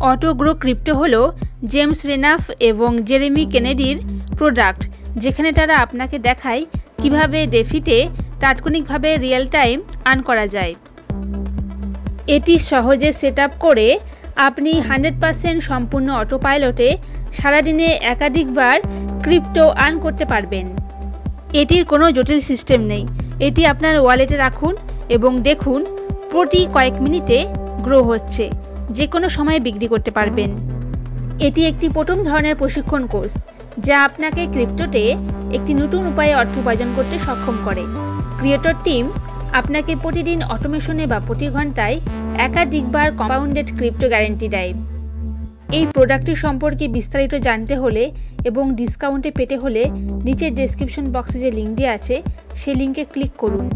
অটোগ্রো crypto হল James রেনাফ এবং Jeremy কেনেডির product, যেখানে তারা আপনাকে দেখায় কীভাবে ডেফিটে তাৎক্ষণিকভাবে রিয়েল টাইম আর্ন করা যায়। এটি সহজে সেট করে আপনি হান্ড্রেড পারসেন্ট সম্পূর্ণ অটো পাইলটে সারাদিনে একাধিকবার ক্রিপ্টো আর্ন করতে পারবেন। এটির কোনো জটিল সিস্টেম নেই। এটি আপনার ওয়ালেটে রাখুন এবং দেখুন প্রতি কয়েক মিনিটে গ্রো হচ্ছে। যে কোনো সময়ে বিক্রি করতে পারবেন। এটি একটি প্রথম ধরনের প্রশিক্ষণ কোর্স, যা আপনাকে ক্রিপ্টোতে একটি নতুন উপায়ে অর্থ উপার্জন করতে সক্ষম করে। ক্রিয়েটর টিম আপনাকে প্রতিদিন অটোমেশনে বা প্রতি ঘন্টায় একাধিকবার কম্পাউন্ডেড ক্রিপ্টো গ্যারেন্টি দেয়। এই প্রোডাক্টটি সম্পর্কে বিস্তারিত জানতে হলে এবং ডিসকাউন্টে পেতে হলে নিচের ডেসক্রিপশন বক্সে যে লিঙ্ক দেওয়া আছে সেই লিঙ্কে ক্লিক করুন।